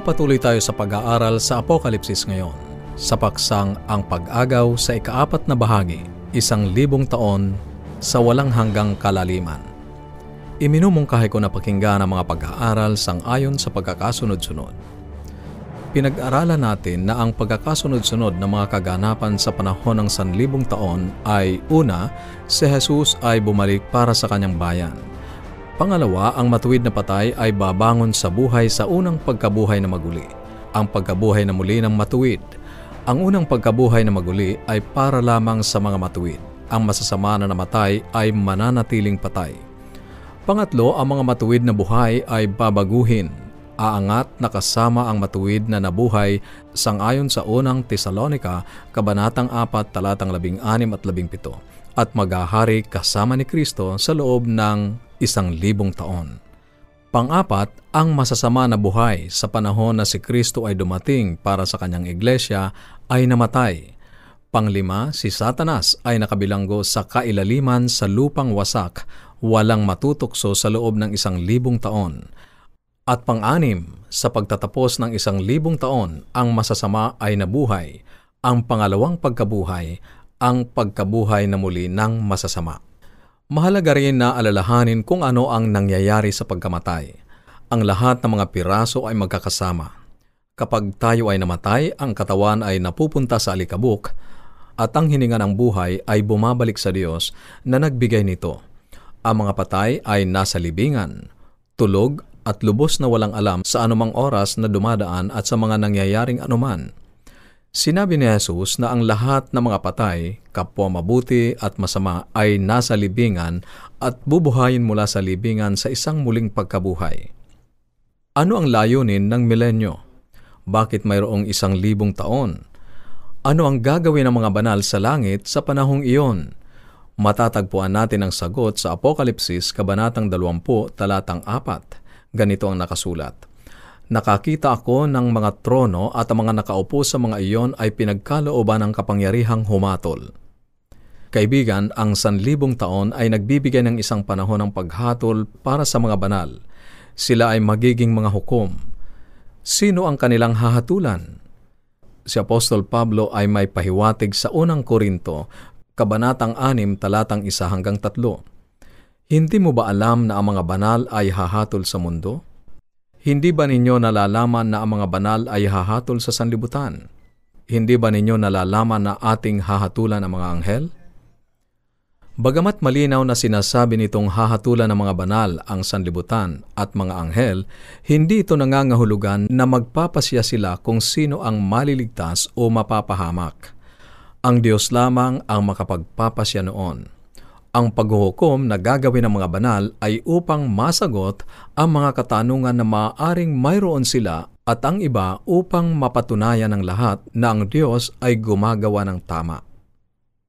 Nagpapatuloy tayo sa pag-aaral sa Apokalipsis ngayon sa paksang ang pag-agaw sa ikaapat na bahagi, isang libong taon sa walang hanggang kalaliman. Iminumungkahi ko na pakinggan ang mga pag-aaral sang ayon sa pagkakasunod-sunod. Pinag-aralan natin na ang pagkakasunod-sunod ng mga kaganapan sa panahon ng sanlibong taon ay una, si Jesus ay bumalik para sa kanyang bayan. Pangalawa, ang matuwid na patay ay babangon sa buhay sa unang pagkabuhay na maguli. Ang pagkabuhay na muli ng matuwid. Ang unang pagkabuhay na maguli ay para lamang sa mga matuwid. Ang masasama na namatay ay mananatiling patay. Pangatlo, ang mga matuwid na buhay ay babaguhin. Aangat na kasama ang matuwid na nabuhay sangayon sa unang Tesalonika, Kabanatang 4, talatang 16 at 17 at maghahari kasama ni Kristo sa loob ng isang libong taon. Pang-apat, ang masasama na buhay sa panahon na si Kristo ay dumating para sa kanyang iglesia ay namatay. Panglima, si Satanas ay nakabilanggo sa kailaliman sa lupang wasak, walang matutukso sa loob ng isang libong taon. At pang-anim, sa pagtatapos ng isang libong taon, ang masasama ay nabuhay. Ang pangalawang pagkabuhay, ang pagkabuhay na muli ng masasama. Mahalaga rin na alalahanin kung ano ang nangyayari sa pagkamatay. Ang lahat ng mga piraso ay magkakasama. Kapag tayo ay namatay, ang katawan ay napupunta sa alikabok at ang hininga ng buhay ay bumabalik sa Diyos na nagbigay nito. Ang mga patay ay nasa libingan, tulog at lubos na walang alam sa anumang oras na dumadaan at sa mga nangyayaring anuman. Sinabi ni Jesus na ang lahat ng mga patay, kapwa mabuti at masama ay nasa libingan at bubuhayin mula sa libingan sa isang muling pagkabuhay. Ano ang layunin ng milenyo? Bakit mayroong isang libong taon? Ano ang gagawin ng mga banal sa langit sa panahong iyon? Matatagpuan natin ang sagot sa Apokalipsis, Kabanatang 20, Talatang 4. Ganito ang nakasulat. Nakakita ako ng mga trono at ang mga nakaupo sa mga iyon ay pinagkalooban ng kapangyarihang humatol. Kaibigan, ang sanlibong taon ay nagbibigay ng isang panahon ng paghatol para sa mga banal. Sila ay magiging mga hukom. Sino ang kanilang hahatulan? Si Apostol Pablo ay may pahiwatig sa unang Korinto, Kabanatang 6, talatang 1 hanggang 3. Hindi mo ba alam na ang mga banal ay hahatol sa mundo? Hindi ba ninyo nalalaman na ang mga banal ay hahatol sa sanlibutan? Hindi ba ninyo nalalaman na ating hahatulan ang mga anghel? Bagamat malinaw na sinasabi nitong hahatulan ng mga banal ang sanlibutan at mga anghel, hindi ito nangangahulugan na magpapasya sila kung sino ang maliligtas o mapapahamak. Ang Diyos lamang ang makapagpapasya noon. Ang paghuhukom na gagawin ng mga banal ay upang masagot ang mga katanungan na maaaring mayroon sila at ang iba upang mapatunayan ng lahat na ang Diyos ay gumagawa ng tama.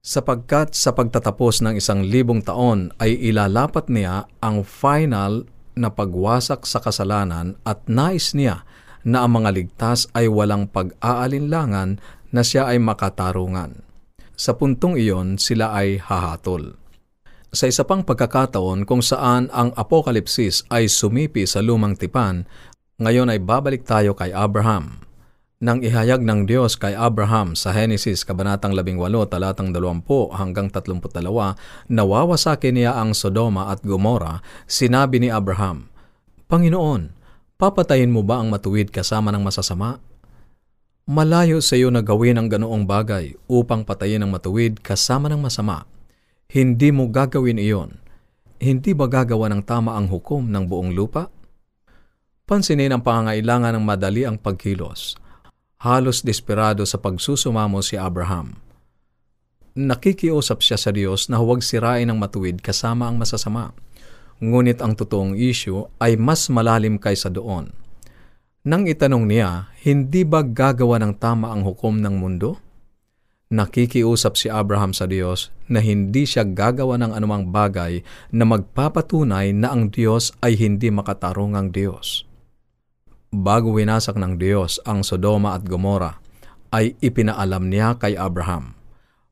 Sapagkat sa pagtatapos ng isang libong taon ay ilalapat niya ang final na pagwasak sa kasalanan at nais niya na ang mga ligtas ay walang pag-aalinlangan na siya ay makatarungan. Sa puntong iyon, sila ay hahatol sa isa pang pagkakataon kung saan ang apokalipsis ay sumipi sa lumang tipan, ngayon ay babalik tayo kay Abraham. Nang ihayag ng Diyos kay Abraham sa Henesis Kabanatang 18 talatang 20 hanggang 32, nawawasakin niya ang Sodoma at Gomora, sinabi ni Abraham, Panginoon, papatayin mo ba ang matuwid kasama ng masasama? Malayo sa iyo na gawin ang ganoong bagay upang patayin ang matuwid kasama ng masama hindi mo gagawin iyon. Hindi ba gagawa ng tama ang hukom ng buong lupa? Pansinin ang pangangailangan ng madali ang pagkilos. Halos desperado sa pagsusumamo si Abraham. Nakikiusap siya sa Diyos na huwag sirain ang matuwid kasama ang masasama. Ngunit ang totoong issue ay mas malalim kaysa doon. Nang itanong niya, hindi ba gagawa ng tama ang hukom ng mundo? Nakikiusap si Abraham sa Diyos na hindi siya gagawa ng anumang bagay na magpapatunay na ang Diyos ay hindi makatarungang Diyos. Bago winasak ng Diyos ang Sodoma at Gomora, ay ipinaalam niya kay Abraham.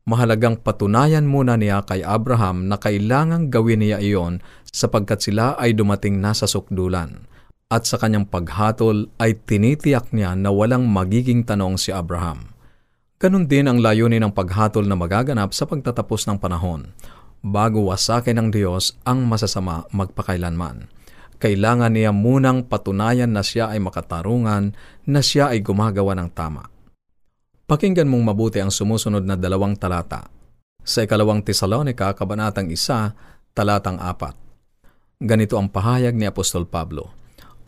Mahalagang patunayan muna niya kay Abraham na kailangang gawin niya iyon sapagkat sila ay dumating na sa sukdulan. at sa kanyang paghatol ay tinitiyak niya na walang magiging tanong si Abraham. Ganon din ang layunin ng paghatol na magaganap sa pagtatapos ng panahon, bago wasakin ng Diyos ang masasama magpakailanman. Kailangan niya munang patunayan na siya ay makatarungan, na siya ay gumagawa ng tama. Pakinggan mong mabuti ang sumusunod na dalawang talata. Sa ikalawang Tesalonika, kabanatang isa, talatang apat. Ganito ang pahayag ni Apostol Pablo.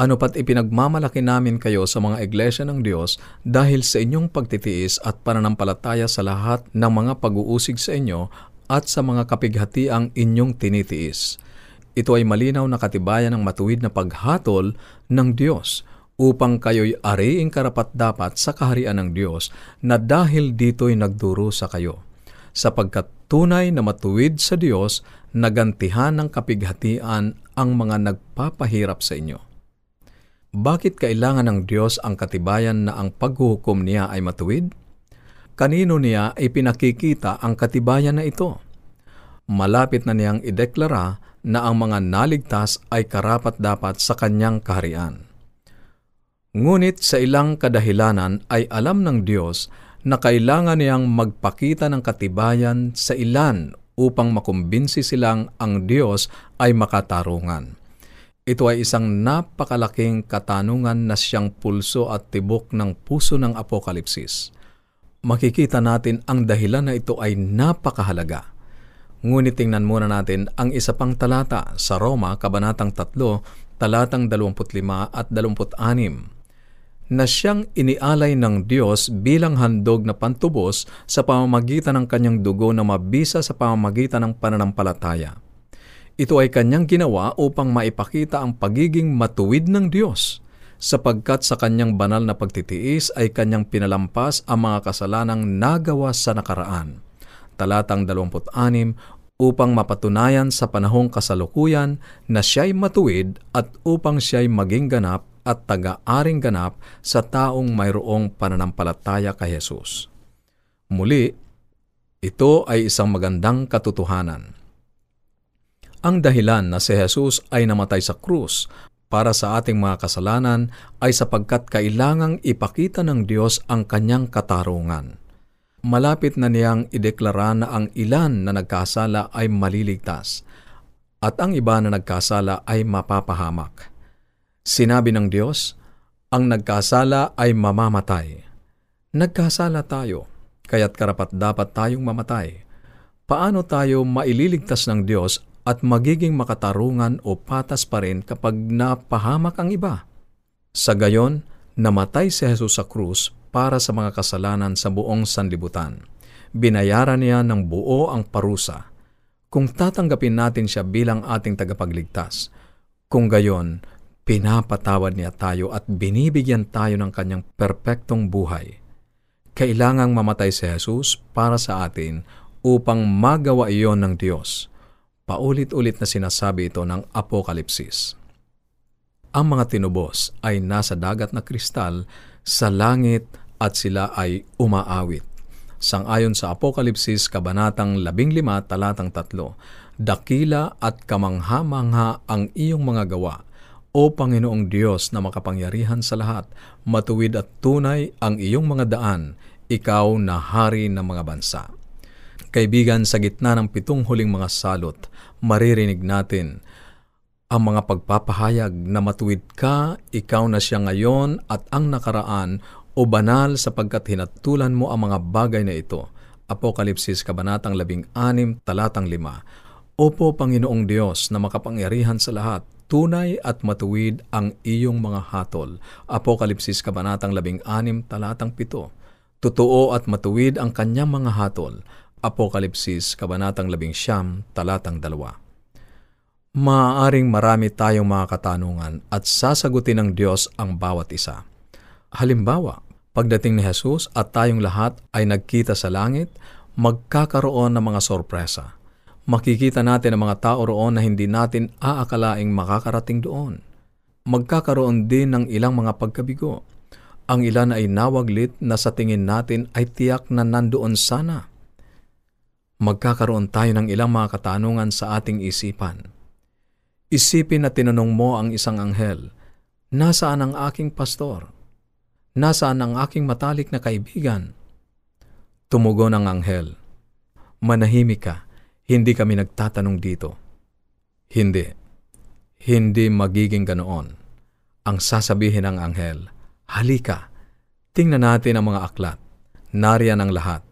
Ano pat ipinagmamalaki namin kayo sa mga iglesia ng Diyos dahil sa inyong pagtitiis at pananampalataya sa lahat ng mga pag-uusig sa inyo at sa mga kapighatiang inyong tinitiis. Ito ay malinaw na katibayan ng matuwid na paghatol ng Diyos upang kayo'y ariing karapat-dapat sa kaharian ng Diyos na dahil dito'y nagduro sa kayo. Sapagkat tunay na matuwid sa Diyos, nagantihan ng kapighatian ang mga nagpapahirap sa inyo. Bakit kailangan ng Diyos ang katibayan na ang paghuhukom niya ay matuwid? Kanino niya ay pinakikita ang katibayan na ito? Malapit na niyang ideklara na ang mga naligtas ay karapat-dapat sa kanyang kaharian. Ngunit sa ilang kadahilanan ay alam ng Diyos na kailangan niyang magpakita ng katibayan sa ilan upang makumbinsi silang ang Diyos ay makatarungan. Ito ay isang napakalaking katanungan na siyang pulso at tibok ng puso ng Apokalipsis. Makikita natin ang dahilan na ito ay napakahalaga. Ngunit tingnan muna natin ang isa pang talata sa Roma, Kabanatang 3, talatang 25 at 26 na siyang inialay ng Diyos bilang handog na pantubos sa pamamagitan ng kanyang dugo na mabisa sa pamamagitan ng pananampalataya. Ito ay kanyang ginawa upang maipakita ang pagiging matuwid ng Diyos, sapagkat sa kanyang banal na pagtitiis ay kanyang pinalampas ang mga kasalanang nagawa sa nakaraan. Talatang 26 upang mapatunayan sa panahong kasalukuyan na siya'y matuwid at upang siya'y maging ganap at taga-aring ganap sa taong mayroong pananampalataya kay Jesus. Muli, ito ay isang magandang katotohanan. Ang dahilan na si Jesus ay namatay sa krus para sa ating mga kasalanan ay sapagkat kailangang ipakita ng Diyos ang kanyang katarungan. Malapit na niyang ideklara na ang ilan na nagkasala ay maliligtas at ang iba na nagkasala ay mapapahamak. Sinabi ng Diyos, ang nagkasala ay mamamatay. Nagkasala tayo, kaya't karapat dapat tayong mamatay. Paano tayo maililigtas ng Diyos at magiging makatarungan o patas pa rin kapag napahamak ang iba. Sa gayon, namatay si Jesus sa krus para sa mga kasalanan sa buong sanlibutan. Binayaran niya ng buo ang parusa. Kung tatanggapin natin siya bilang ating tagapagligtas, kung gayon, pinapatawad niya tayo at binibigyan tayo ng kanyang perpektong buhay. Kailangang mamatay si Jesus para sa atin upang magawa iyon ng Diyos Paulit-ulit na sinasabi ito ng Apokalipsis. Ang mga tinubos ay nasa dagat na kristal sa langit at sila ay umaawit. Sangayon sa Apokalipsis, Kabanatang 15, Talatang 3, Dakila at kamangha-mangha ang iyong mga gawa, O Panginoong Diyos na makapangyarihan sa lahat, matuwid at tunay ang iyong mga daan, ikaw na hari ng mga bansa. Kaibigan, sa gitna ng pitong huling mga salot, maririnig natin ang mga pagpapahayag na matuwid ka, ikaw na siya ngayon at ang nakaraan o banal sapagkat hinatulan mo ang mga bagay na ito. Apokalipsis Kabanatang 16, Talatang 5 Opo Panginoong Diyos na makapangyarihan sa lahat, tunay at matuwid ang iyong mga hatol. Apokalipsis Kabanatang 16, Talatang 7 Totoo at matuwid ang kanyang mga hatol. Apokalipsis, Kabanatang 11, Talatang 2. Maaaring marami tayong mga katanungan at sasagutin ng Diyos ang bawat isa. Halimbawa, pagdating ni Jesus at tayong lahat ay nagkita sa langit, magkakaroon ng mga sorpresa. Makikita natin ang mga tao roon na hindi natin aakalaing makakarating doon. Magkakaroon din ng ilang mga pagkabigo. Ang ilan ay nawaglit na sa tingin natin ay tiyak na nandoon sana magkakaroon tayo ng ilang mga katanungan sa ating isipan. Isipin na tinanong mo ang isang anghel, Nasaan ang aking pastor? Nasaan ang aking matalik na kaibigan? Tumugon ang anghel. Manahimik ka, hindi kami nagtatanong dito. Hindi. Hindi magiging ganoon. Ang sasabihin ng anghel, Halika, tingnan natin ang mga aklat. Nariyan ang lahat.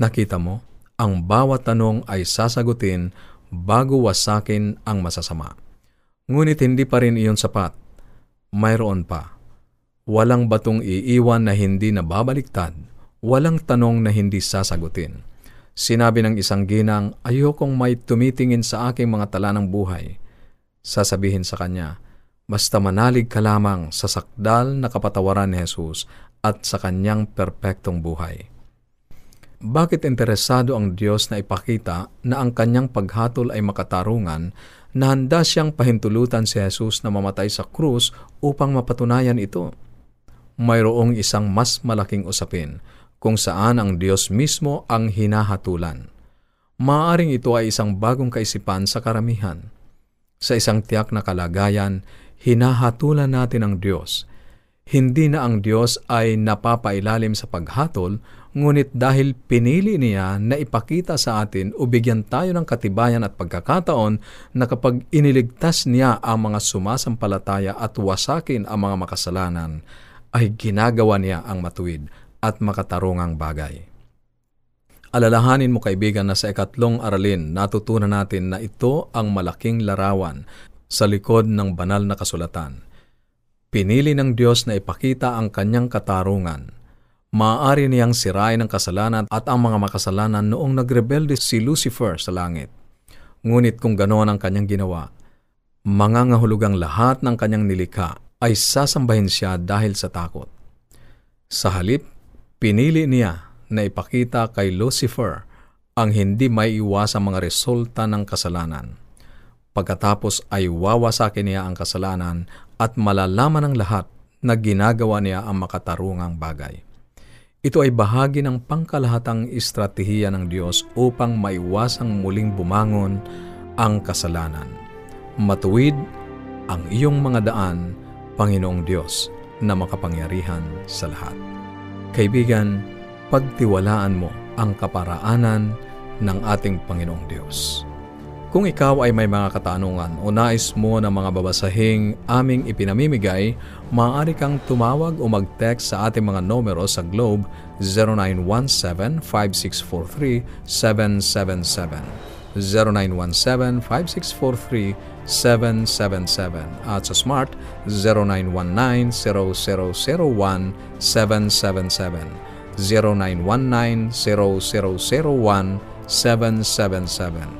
Nakita mo, ang bawat tanong ay sasagutin bago wasakin ang masasama. Ngunit hindi pa rin iyon sapat. Mayroon pa. Walang batong iiwan na hindi nababaliktad, walang tanong na hindi sasagutin. Sinabi ng isang ginang, ayokong may tumitingin sa aking mga tala ng buhay. Sasabihin sa kanya, basta manalig ka lamang sa sakdal na kapatawaran ni Jesus at sa kanyang perpektong buhay. Bakit interesado ang Diyos na ipakita na ang kanyang paghatol ay makatarungan na handa siyang pahintulutan si Jesus na mamatay sa krus upang mapatunayan ito? Mayroong isang mas malaking usapin kung saan ang Diyos mismo ang hinahatulan. Maaring ito ay isang bagong kaisipan sa karamihan. Sa isang tiyak na kalagayan, hinahatulan natin ang Diyos. Hindi na ang Diyos ay napapailalim sa paghatol, ngunit dahil pinili niya na ipakita sa atin o bigyan tayo ng katibayan at pagkakataon na kapag iniligtas niya ang mga sumasampalataya at wasakin ang mga makasalanan, ay ginagawa niya ang matuwid at makatarungang bagay. Alalahanin mo kaibigan na sa ikatlong aralin natutunan natin na ito ang malaking larawan sa likod ng banal na kasulatan. Pinili ng Diyos na ipakita ang kanyang katarungan maaari niyang sirain ang kasalanan at ang mga makasalanan noong nagrebelde si Lucifer sa langit. Ngunit kung ganoon ang kanyang ginawa, mangangahulugang lahat ng kanyang nilikha ay sasambahin siya dahil sa takot. Sa halip, pinili niya na ipakita kay Lucifer ang hindi may iwasang mga resulta ng kasalanan. Pagkatapos ay wawasakin niya ang kasalanan at malalaman ng lahat na ginagawa niya ang makatarungang bagay. Ito ay bahagi ng pangkalahatang estratehiya ng Diyos upang maiwasang muling bumangon ang kasalanan. Matuwid ang iyong mga daan, Panginoong Diyos, na makapangyarihan sa lahat. Kaibigan, pagtiwalaan mo ang kaparaanan ng ating Panginoong Diyos. Kung ikaw ay may mga katanungan o nais mo ng mga babasahing aming ipinamimigay, maaari kang tumawag o mag-text sa ating mga numero sa Globe 0917-5643-777, 0917-5643-777 at sa Smart 0919-0001-777, 0919-0001-777